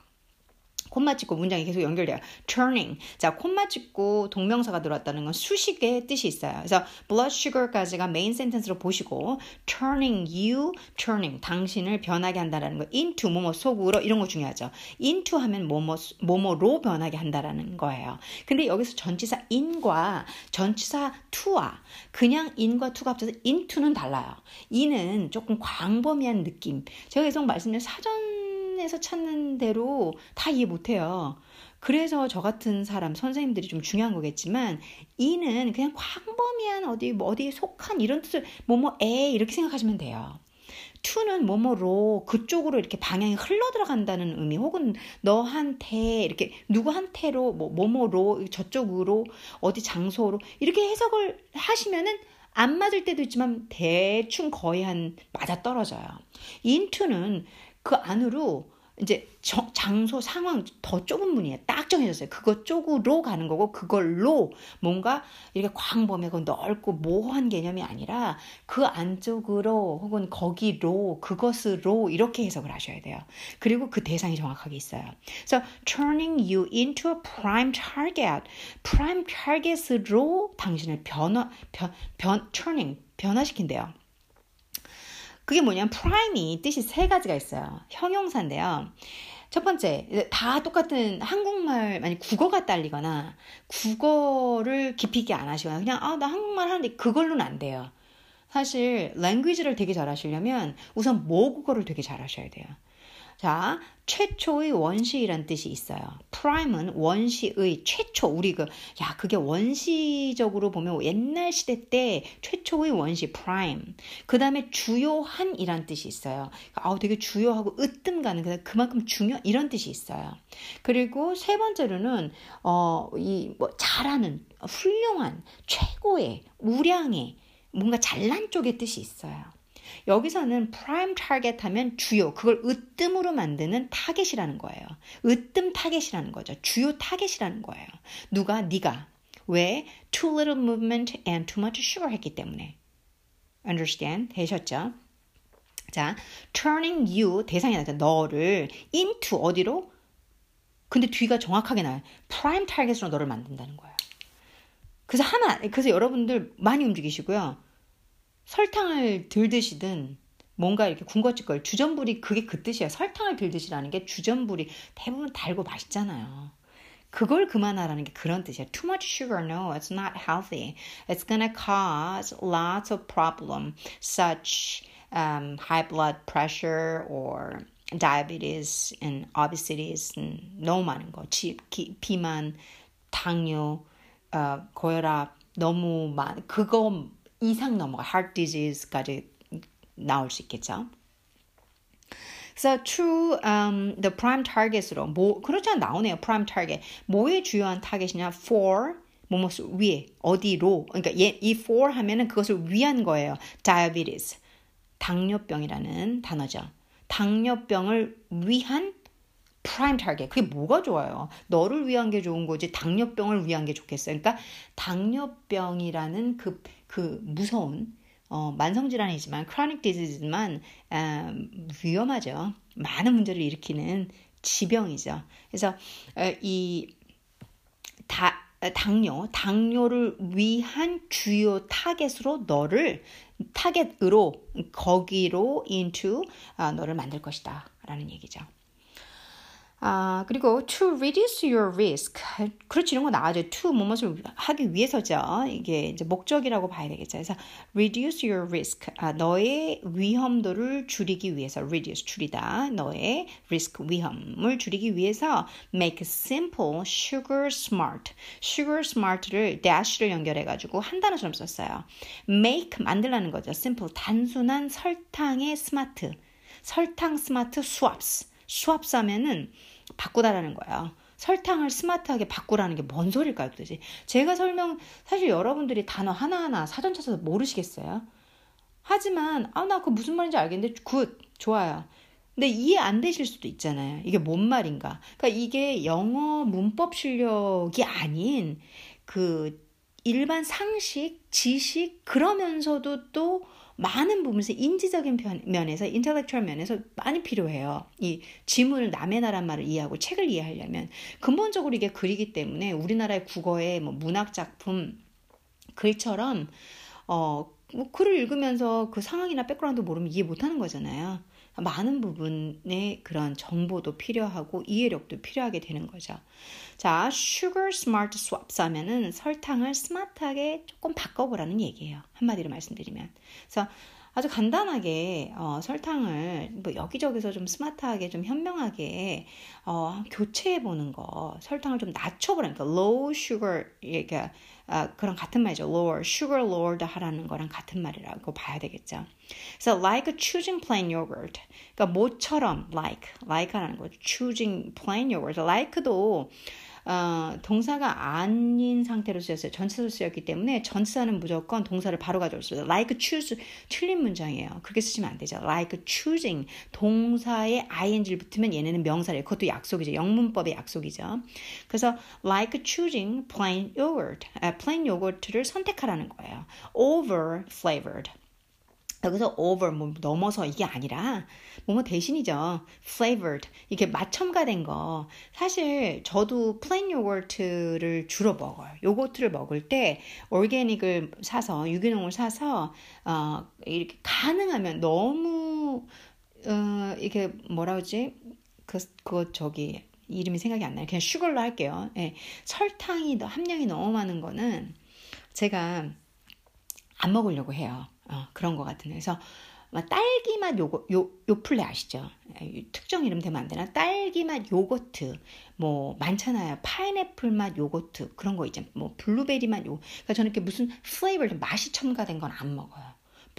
콤마 찍고 문장이 계속 연결돼요. turning. 자, 콤마 찍고 동명사가 들어왔다는 건 수식의 뜻이 있어요. 그래서 blood sugar까지가 메인 센텐스로 보시고 turning you, turning 당신을 변하게 한다라는 거. into 뭐뭐 속으로 이런 거 중요하죠. into 하면 뭐뭐 뭐뭐로 변하게 한다라는 거예요. 근데 여기서 전치사 in과 전치사 to와 그냥 in과 to가 합쳐서 into는 달라요. in은 조금 광범위한 느낌. 제가 계속 말씀드린 사전 사전에서 찾는 대로 다 이해 못해요. 그래서 저 같은 사람, 선생님들이 좀 중요한 거겠지만, 이는 그냥 광범위한 어디, 뭐 어디에 속한 이런 뜻을, 뭐뭐에 이렇게 생각하시면 돼요. 투는 뭐뭐로 그쪽으로 이렇게 방향이 흘러 들어간다는 의미 혹은 너한테 이렇게 누구한테로 뭐 뭐뭐로 저쪽으로 어디 장소로 이렇게 해석을 하시면은 안 맞을 때도 있지만 대충 거의 한 맞아 떨어져요. 인투는 그 안으로 이제 저, 장소 상황 더 좁은 문이에요. 딱 정해졌어요. 그거 쪽으로 가는 거고 그걸로 뭔가 이렇게 광범위하고 넓고 모호한 개념이 아니라 그 안쪽으로 혹은 거기로 그것으로 이렇게 해석을 하셔야 돼요. 그리고 그 대상이 정확하게 있어요. 그래서 turning you into a prime target, prime target으로 당신을 변화 변, 변 turning 변화시킨대요. 그게 뭐냐면 prime이 뜻이 세 가지가 있어요. 형용사인데요. 첫 번째, 다 똑같은 한국말, 만약 국어가 딸리거나, 국어를 깊이 있게 안 하시거나, 그냥, 아, 나 한국말 하는데 그걸로는 안 돼요. 사실, 랭귀지를 되게 잘 하시려면 우선 모국어를 되게 잘 하셔야 돼요. 자, 최초의 원시이란 뜻이 있어요. prime은 원시의 최초 우리 그 야 그게 원시적으로 보면 옛날 시대 때 최초의 원시 prime. 그 다음에 주요한이란 뜻이 있어요. 아우 되게 주요하고 으뜸 가는 그만큼 중요 이런 뜻이 있어요. 그리고 세 번째로는 어 이 뭐 잘하는 훌륭한 최고의 우량의 뭔가 잘난 쪽의 뜻이 있어요. 여기서는 prime target 하면 주요, 그걸 으뜸으로 만드는 타겟이라는 거예요. 으뜸 타겟이라는 거죠. 주요 타겟이라는 거예요. 누가? 네가. 왜? Too little movement and too much sugar 했기 때문에. understand? 되셨죠? 자, turning you 대상이 나죠. 너를 into 어디로? 근데 뒤가 정확하게 나요. prime target으로 너를 만든다는 거예요. 그래서 하나, 그래서 여러분들 많이 움직이시고요. 설탕을 들 드시든 뭔가 이렇게 군것질 걸 주전부리 그게 그 뜻이에요. 설탕을 들 드시라는 게 주전부리 대부분 달고 맛있잖아요. 그걸 그만하라는 게 그런 뜻이에요. Too much sugar, no, it's not healthy. It's gonna cause lots of problem, such um, high blood pressure or diabetes and obesity. 너무 많은 거, 지, 기, 비만, 당뇨, 어, 고혈압 너무 많. 그거 이상 넘어가 heart disease까지 나올 수 있겠죠. 그래서 true um, the prime target으로 뭐 그렇지 않 나오네요. prime target 뭐의 주요한 타겟이냐 for 뭐뭐 위에 어디로 그러니까 얘, 이 for 하면은 그것을 위한 거예요. diabetes 당뇨병이라는 단어죠. 당뇨병을 위한 prime target. 그게 뭐가 좋아요? 너를 위한 게 좋은 거지 당뇨병을 위한 게 좋겠어요. 그러니까 당뇨병이라는 그, 그 무서운 어, 만성질환이지만 chronic disease지만 음, 위험하죠. 많은 문제를 일으키는 지병이죠. 그래서 어, 이 다, 당뇨, 당뇨를 위한 주요 타겟으로 너를 타겟으로 거기로 into 아, 너를 만들 것이다 라는 얘기죠. 아, 그리고 to reduce your risk. 그렇지, 이런 거 나와죠. to 무엇을 하기 위해서죠. 이게 이제 목적이라고 봐야 되겠죠. 그래서 reduce your risk. 아, 너의 위험도를 줄이기 위해서 reduce, 줄이다. 너의 risk, 위험을 줄이기 위해서 make simple, sugar smart. sugar smart를 dash를 연결해 가지고 한 단어처럼 썼어요. make, 만들라는 거죠. simple, 단순한 설탕의 스마트. 설탕 스마트 swaps. swaps 하면은 바꾸다라는 거야. 설탕을 스마트하게 바꾸라는 게 뭔 소리일까요, 도대체? 제가 설명, 사실 여러분들이 단어 하나하나 사전 찾아서 모르시겠어요? 하지만, 아, 나 그 무슨 말인지 알겠는데, good, 좋아요. 근데 이해 안 되실 수도 있잖아요. 이게 뭔 말인가? 그러니까 이게 영어 문법 실력이 아닌 그 일반 상식, 지식 그러면서도 또 많은 부분에서 인지적인 면에서 intellectual 면에서 많이 필요해요. 이 지문을 남의 나라 말을 이해하고 책을 이해하려면 근본적으로 이게 글이기 때문에 우리나라의 국어의 뭐 문학 작품 글처럼 어, 뭐 글을 읽으면서 그 상황이나 백그라운드 모르면 이해 못하는 거잖아요. 많은 부분의 그런 정보도 필요하고 이해력도 필요하게 되는 거죠. 자, sugar smart swaps 하면은 설탕을 스마트하게 조금 바꿔보라는 얘기예요. 한마디로 말씀드리면. 그래서 아주 간단하게 어, 설탕을 뭐 여기저기서 좀 스마트하게 좀 현명하게 어, 교체해 보는 거 설탕을 좀 낮춰보라니까 low sugar 이게 아, 그런 같은 말이죠 lower sugar lowered 하라는 거랑 같은 말이라고 봐야 되겠죠. 그래서 like choosing plain yogurt 그러니까 뭐처럼 like like라는 거죠. choosing plain yogurt like도 어, 동사가 아닌 상태로 쓰였어요. 전치사로 쓰였기 때문에 전치사는 무조건 동사를 바로 가져올 수 있어요. like choose 틀린 문장이에요. 그렇게 쓰시면 안 되죠. like choosing 동사에 ing를 붙으면 얘네는 명사래요. 그것도 약속이죠. 영문법의 약속이죠. 그래서 like choosing plain yogurt, 아, plain yogurt를 선택하라는 거예요. over flavored. 여기서 over 뭐 넘어서 이게 아니라 뭐뭐 대신이죠. flavored 이게 맛 첨가 된 거. 사실 저도 plain 요거트를 주로 먹어요. 요거트를 먹을 때 올게닉을 사서 유기농을 사서 어 이렇게 가능하면 너무 어 이게 뭐라 그러지? 그 그거 저기 이름이 생각이 안 나요. 그냥 슈걸로 할게요. 예. 설탕이 함량이 너무 많은 거는 제가 안 먹으려고 해요. 어, 그런 것 같은 그래서 딸기맛 요거 요 요플레 아시죠? 특정 이름 되면 안 되나? 딸기맛 요거트 뭐 많잖아요. 파인애플 맛 요거트 그런 거 있잖아요. 뭐 블루베리 맛 요. 그러니까 저는 이렇게 무슨 flavor 맛이 첨가된 건 안 먹어요.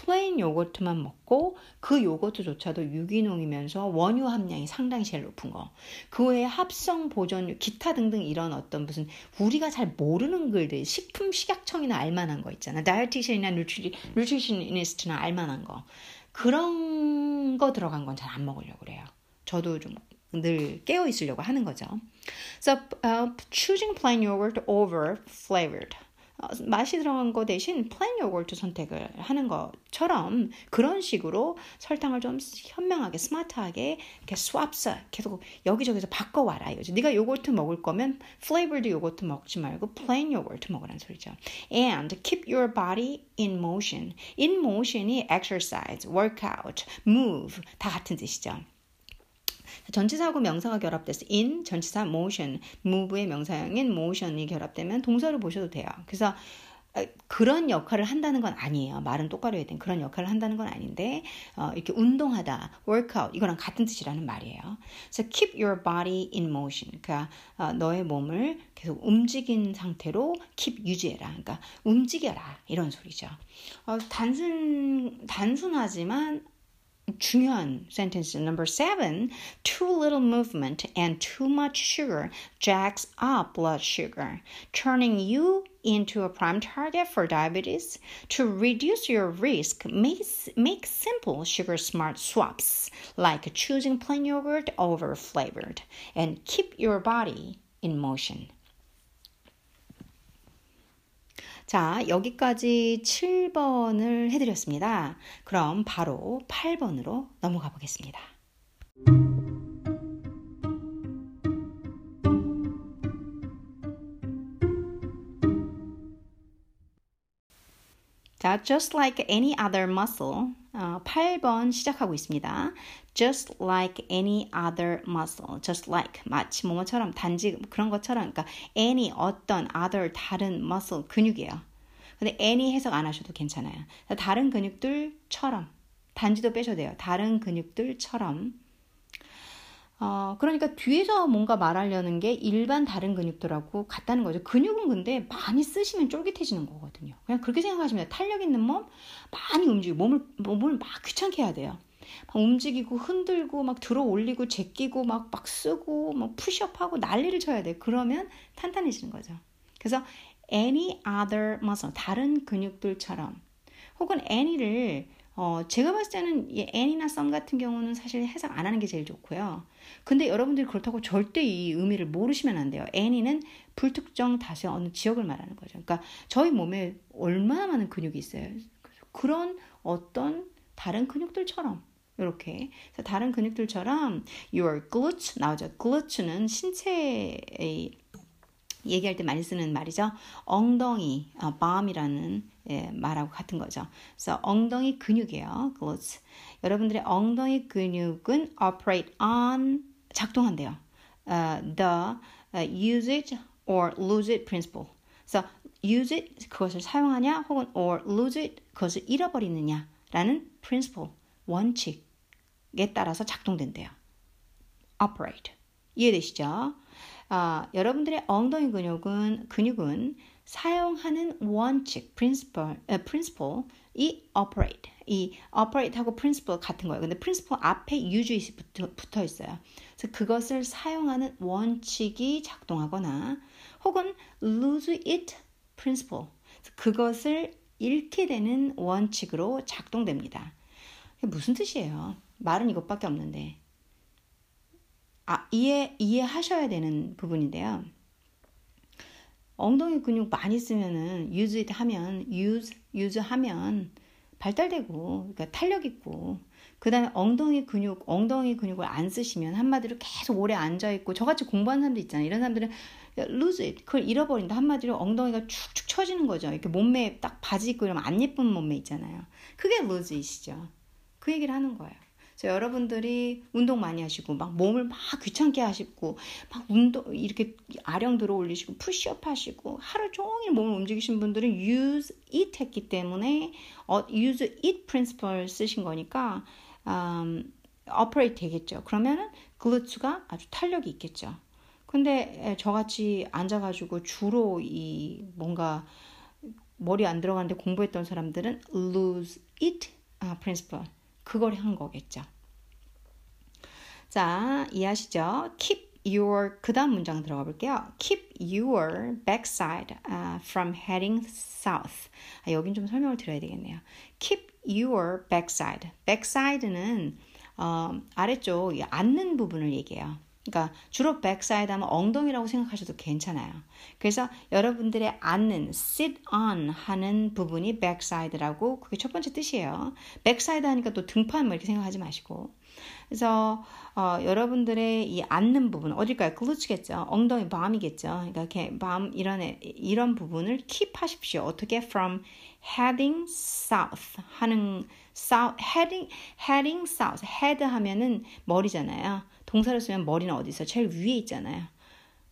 plain 요거트만 먹고 그 요거트조차도 유기농이면서 원유 함량이 상당히 제일 높은 거. 그 외에 합성 보존 기타 등등 이런 어떤 무슨 우리가 잘 모르는 글들 식품 식약청이나 알만한 거 있잖아. dietitian이나 nutri, nutritionist나 알만한 거. 그런 거 들어간 건 잘 안 먹으려고 그래요. 저도 좀 늘 깨어 있으려고 하는 거죠. So, uh, choosing plain yogurt over flavored. 어, 맛이 들어간 거 대신 plain 요거트 선택을 하는 것처럼 그런 식으로 설탕을 좀 현명하게 스마트하게 이렇게 swaps 계속 여기저기서 바꿔와라 이거죠. 네가 요거트 먹을 거면 flavored 요거트 먹지 말고 plain 요거트 먹으라는 소리죠. And keep your body in motion. in motion이 exercise, workout, move 다 같은 뜻이죠. 전치사하고 명사가 결합돼서 in 전치사 motion, move의 명사형인 motion이 결합되면 동사를 보셔도 돼요. 그래서 그런 역할을 한다는 건 아니에요. 말은 똑바로 해야 돼. 그런 역할을 한다는 건 아닌데 어, 이렇게 운동하다, workout 이거랑 같은 뜻이라는 말이에요. 그래서 keep your body in motion. 그러니까 어, 너의 몸을 계속 움직인 상태로 keep 유지해라. 그러니까 움직여라 이런 소리죠. 어, 단순 단순하지만 Chun, sentence number seven, too little movement and too much sugar jacks up blood sugar, turning you into a prime target for diabetes. To reduce your risk, make, make simple sugar smart swaps, like choosing plain yogurt over flavored, and keep your body in motion. 자, 여기까지 7번을 해드렸습니다. 그럼 바로 8번으로 넘어가 보겠습니다. 자, just like any other muscle. 어, 8번 시작하고 있습니다. Just like any other muscle. Just like 마치 뭐뭐처럼 단지 그런 것처럼 그러니까 any 어떤 other 다른 muscle 근육이에요. 근데 any 해석 안 하셔도 괜찮아요. 다른 근육들처럼 단지도 빼셔도 돼요. 다른 근육들처럼 어, 그러니까 뒤에서 뭔가 말하려는 게 일반 다른 근육들하고 같다는 거죠. 근육은 근데 많이 쓰시면 쫄깃해지는 거거든요. 그냥 그렇게 생각하시면 돼요. 탄력 있는 몸 많이 움직이고 몸을, 몸을 막 귀찮게 해야 돼요. 막 움직이고 흔들고 막 들어 올리고 제끼고 막, 막 쓰고 막 푸시업하고 난리를 쳐야 돼. 그러면 탄탄해지는 거죠. 그래서 any other muscle, 다른 근육들처럼 혹은 any를 어, 제가 봤을 때는 이 애니나 썸 같은 경우는 사실 해석 안 하는 게 제일 좋고요. 근데 여러분들이 그렇다고 절대 이 의미를 모르시면 안 돼요. 애니는 불특정 다수의 어느 지역을 말하는 거죠. 그러니까 저희 몸에 얼마나 많은 근육이 있어요. 그런 어떤 다른 근육들처럼 이렇게 다른 근육들처럼 your glutes 나오죠. glute는 신체의 얘기할 때 많이 쓰는 말이죠. 엉덩이, 어, bom이라는 예, 말하고 같은 거죠. 그래서 엉덩이 근육이에요. glutes. 여러분들의 엉덩이 근육은 operate on 작동한대요. Uh, the uh, use it or lose it principle. 그래서 use it 그것을 사용하냐 혹은 or lose it 그것을 잃어버리느냐라는 principle 원칙에 따라서 작동된대요. operate 이해되시죠? 아, 여러분들의 엉덩이 근육은 근육은 사용하는 원칙, principle, 에, principle 이 operate, 이 operate하고 principle 같은 거예요. 근데 principle 앞에 usually 붙어, 붙어 있어요. 그래서 그것을 사용하는 원칙이 작동하거나 혹은 lose it principle, 그것을 잃게 되는 원칙으로 작동됩니다. 무슨 뜻이에요? 말은 이것밖에 없는데 아, 이해, 이해하셔야 되는 부분인데요. 엉덩이 근육 많이 쓰면은 use it 하면 use use 하면 발달되고 그러니까 탄력 있고 그다음에 엉덩이 근육 엉덩이 근육을 안 쓰시면 한마디로 계속 오래 앉아 있고 저같이 공부하는 사람들 있잖아요. 이런 사람들은 lose it 그걸 잃어버린다 한마디로 엉덩이가 축축 처지는 거죠. 이렇게 몸매 딱 바지 입고 이러면 안 예쁜 몸매 있잖아요. 그게 lose it이죠. 그 얘기를 하는 거예요. 여러분들이 운동 많이 하시고 막 몸을 막 귀찮게 하시고 막 운동 이렇게 아령 들어 올리시고 푸시업 하시고 하루 종일 몸을 움직이신 분들은 use it 했기 때문에 어, use it principle 쓰신 거니까 음, operate 되겠죠. 그러면은 글루츠가 아주 탄력이 있겠죠. 근데 저같이 앉아가지고 주로 이 뭔가 머리 안 들어가는데 공부했던 사람들은 lose it 아, principle 그걸 한 거겠죠. 자, 이해하시죠? keep your 그 다음 문장 들어가 볼게요. keep your backside uh, from heading south. 아, 여긴 좀 설명을 드려야 되겠네요. keep your backside. backside는 어, 아래쪽 앉는 부분을 얘기해요. 그러니까 주로 backside 하면 엉덩이라고 생각하셔도 괜찮아요. 그래서 여러분들의 앉는 sit on 하는 부분이 backside라고 그게 첫 번째 뜻이에요. backside 하니까 또 등판 뭐 이렇게 생각하지 마시고. 그래서 어, 여러분들의 이 앉는 부분 어딜까요? 글루츠겠죠. 엉덩이 밤이겠죠. 그러니까 이렇게 밤 이런 이런 부분을 keep 하십시오. 어떻게 from heading south 하는 south heading heading south head 하면은 머리잖아요. 동사를 쓰면 머리는 어디 있어? 제일 위에 있잖아요.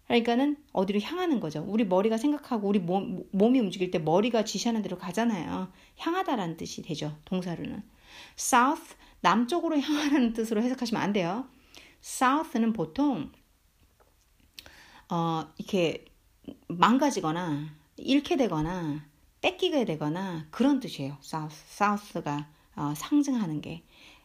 그러니까는 어디로 향하는 거죠. 우리 머리가 생각하고 우리 몸, 몸이 움직일 때 머리가 지시하는 대로 가잖아요. 향하다라는 뜻이 되죠. 동사로는. south 남쪽으로 향하라는 뜻으로 해석하시면 안 돼요. south는 보통 어, 이렇게 망가지거나 잃게 되거나 뺏기게 되거나 그런 뜻이에요. south, south가 어, 상징하는 게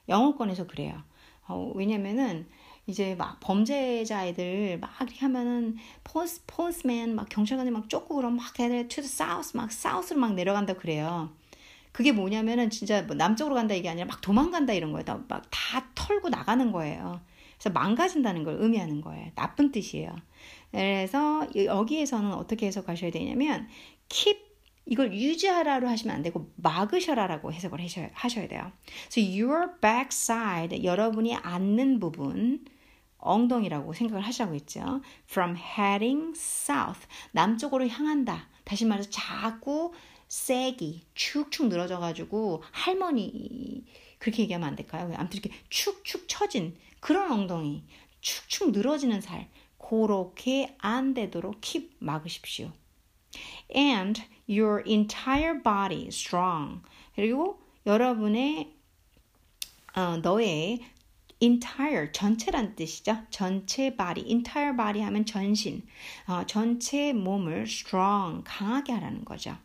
영어권에서 그래요. 어, 왜냐면은 이제 막 범죄자 애들 막 이렇게 하면은 포스 포스맨 막 경찰관이 막 쫓고 그러면 막 걔네 the south 막 사우스로 막 내려간다 그래요. 그게 뭐냐면은 진짜 뭐 남쪽으로 간다 이게 아니라 막 도망간다 이런 거예요. 막 다 털고 나가는 거예요. 그래서 망가진다는 걸 의미하는 거예요. 나쁜 뜻이에요. 그래서 여기에서는 어떻게 해석하셔야 되냐면 keep 이걸 유지하라로 하시면 안 되고 막으셔라라고 해석을 하셔야, 하셔야 돼요. So your backside 여러분이 앉는 부분 엉덩이라고 생각을 하시라고 했죠. From heading south. 남쪽으로 향한다. 다시 말해서 자꾸 세기, 축축 늘어져가지고 할머니 그렇게 얘기하면 안 될까요? 아무튼 이렇게 축축 처진 그런 엉덩이, 축축 늘어지는 살 그렇게 안 되도록 킵 막으십시오. And your entire body strong. 그리고 여러분의 어, 너의 entire 전체란 뜻이죠. 전체 body, entire body 하면 전신, 어, 전체 몸을 strong 강하게 하라는 거죠.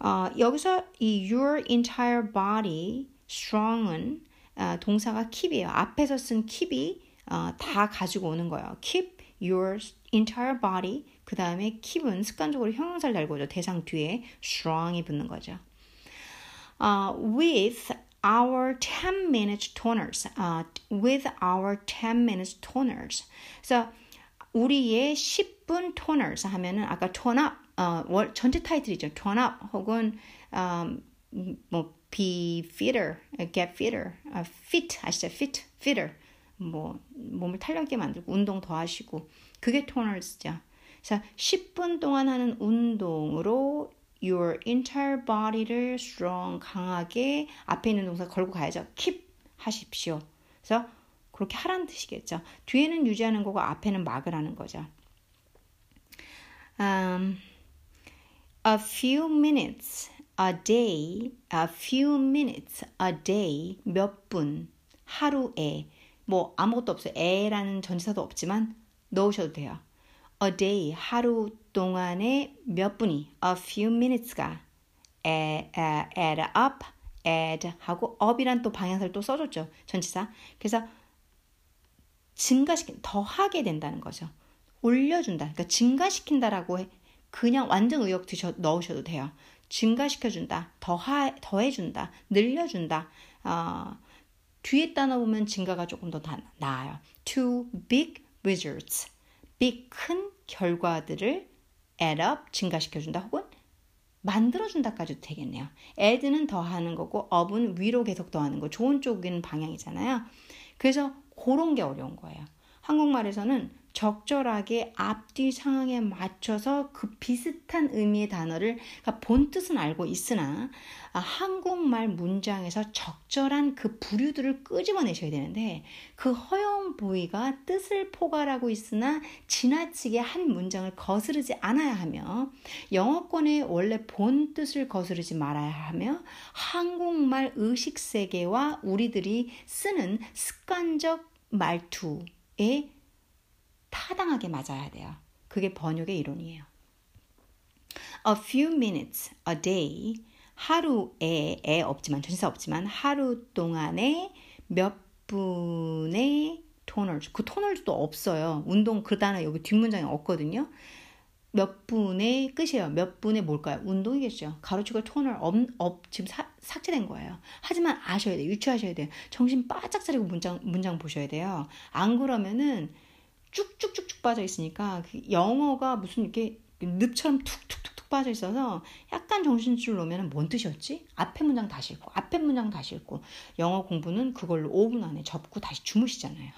어, 여기서 이 your entire body strong은 어, 동사가 keep이에요. 앞에서 쓴 keep이 어, 다 가지고 오는 거예요. keep your entire body 그 다음에 keep은 습관적으로 형용사를 달고 오죠. 대상 뒤에 strong이 붙는 거죠. uh, with our 10 minute toners. Uh, with our 10 minute toners. 그래서 우리의 10분 toners 하면은 아까 tone up 어, 월, 전체 타이틀이죠. tone up 혹은 um, 뭐 be fitter, get fitter, uh, fit 아시죠? fit, fitter. 뭐 몸을 탄력있게 만들고 운동 더 하시고 그게 toners죠. 자, 10분 동안 하는 운동으로 your entire body를 strong 강하게 앞에 있는 동사 걸고 가야죠. keep 하십시오. 그래서 그렇게 하라는 뜻이겠죠. 뒤에는 유지하는 거고 앞에는 막으라는 거죠. Um, a few minutes a day, a few minutes a day 몇 분 하루에 뭐 아무것도 없어요. 에라는 전치사도 없지만 넣으셔도 돼요. a day 하루 동안에 몇 분이 a few minutes가 add, add up, add 하고 up이란 또 방향사를 또 써줬죠. 전치사. 그래서 증가시킨 더하게 된다는 거죠. 올려준다. 그러니까 증가시킨다라고 해. 그냥 완전 의역 드셔 넣으셔도 돼요. 증가시켜준다. 더하, 더해준다. 늘려준다. 어, 뒤에 단어 보면 증가가 조금 더 나아요. Two big wizards. big 큰 결과들을 add up 증가시켜준다 혹은 만들어준다까지도 되겠네요. add는 더하는 거고 up은 위로 계속 더하는 거 좋은 쪽인 방향이잖아요. 그래서 그런 게 어려운 거예요. 한국말에서는 적절하게 앞뒤 상황에 맞춰서 그 비슷한 의미의 단어를 그러니까 본 뜻은 알고 있으나 아, 한국말 문장에서 적절한 그 부류들을 끄집어내셔야 되는데 그 허용 부위가 뜻을 포괄하고 있으나 지나치게 한 문장을 거스르지 않아야 하며 영어권의 원래 본 뜻을 거스르지 말아야 하며 한국말 의식 세계와 우리들이 쓰는 습관적 말투에 타당하게 맞아야 돼요. 그게 번역의 이론이에요. A few minutes a day 하루에 에 없지만 전치사 없지만 하루 동안에 몇 분의 토널 그 토널도 없어요. 운동 그 단어 여기 뒷문장에 없거든요. 몇 분의 끝이에요. 몇 분의 뭘까요? 운동이겠죠. 가로치고 토널 업, 업 지금 사, 삭제된 거예요. 하지만 아셔야 돼요. 유추하셔야 돼요. 정신 바짝 차리고 문장 문장 보셔야 돼요. 안 그러면은 쭉쭉쭉쭉 빠져 있으니까 그 영어가 무슨 이렇게 늪처럼 툭툭툭툭 빠져 있어서 약간 정신줄 놓으면 뭔 뜻이었지? 앞에 문장 다시 읽고 앞에 문장 다시 읽고 영어 공부는 그걸로 5분 안에 접고 다시 주무시잖아요.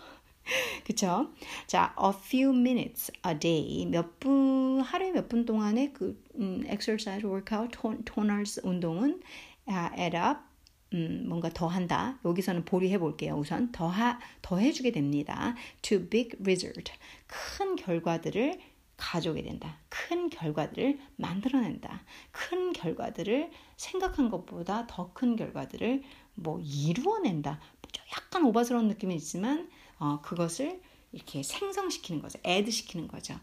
그쵸? 자, a few minutes a day 몇 분, 하루에 몇 분 동안의 그 음, exercise, workout, toners 운동은 uh, add up 음, 뭔가 더 한다. 여기서는 보리해 볼게요. 우선 더 하, 더 해주게 됩니다. To big result. 큰 결과들을 가져오게 된다. 큰 결과들을 만들어낸다. 큰 결과들을 생각한 것보다 더 큰 결과들을 뭐 이루어낸다. 약간 오바스러운 느낌이 있지만 어, 그것을 이렇게 생성시키는 거죠. 애드 시키는 거죠.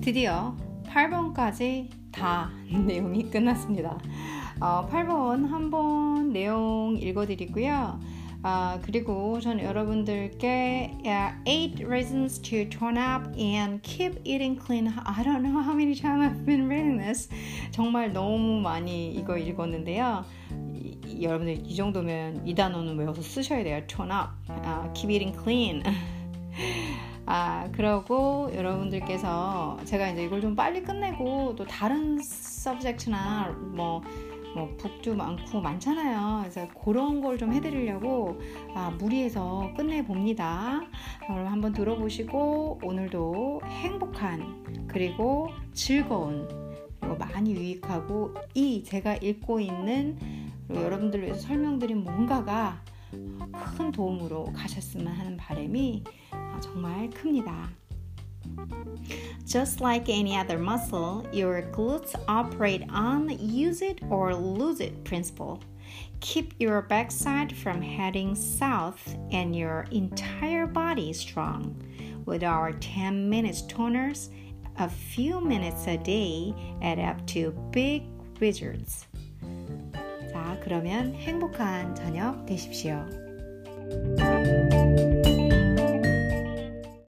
드디어 8번까지 다 내용이 끝났습니다. 어, 8번 한 번 내용 읽어드리고요. 어, 그리고 저는 여러분들께 uh, 8 reasons to turn up and keep eating clean. I don't know how many times I've been reading this. 정말 너무 많이 이거 읽었는데요. 이, 이, 여러분들 이 정도면 이 단어는 외워서 쓰셔야 돼요. turn up, uh, keep eating clean. 아, 그러고 여러분들께서 제가 이제 이걸 좀 빨리 끝내고 또 다른 서브젝트나 뭐, 뭐 북도 많고 많잖아요. 그래서 그런 걸 좀 해드리려고 아, 무리해서 끝내봅니다. 여러분 한번 들어보시고 오늘도 행복한 그리고 즐거운 그리고 많이 유익하고 이 제가 읽고 있는 여러분들 위해서 설명드린 뭔가가 큰 도움으로 가셨으면 하는 바람이 정말 큽니다. Just like any other muscle, your glutes operate on use it or lose it principle. Keep your backside from heading south and your entire body strong. With our 10 minutes toners, a few minutes a day add up to big results. 자, 그러면 행복한 저녁 되십시오.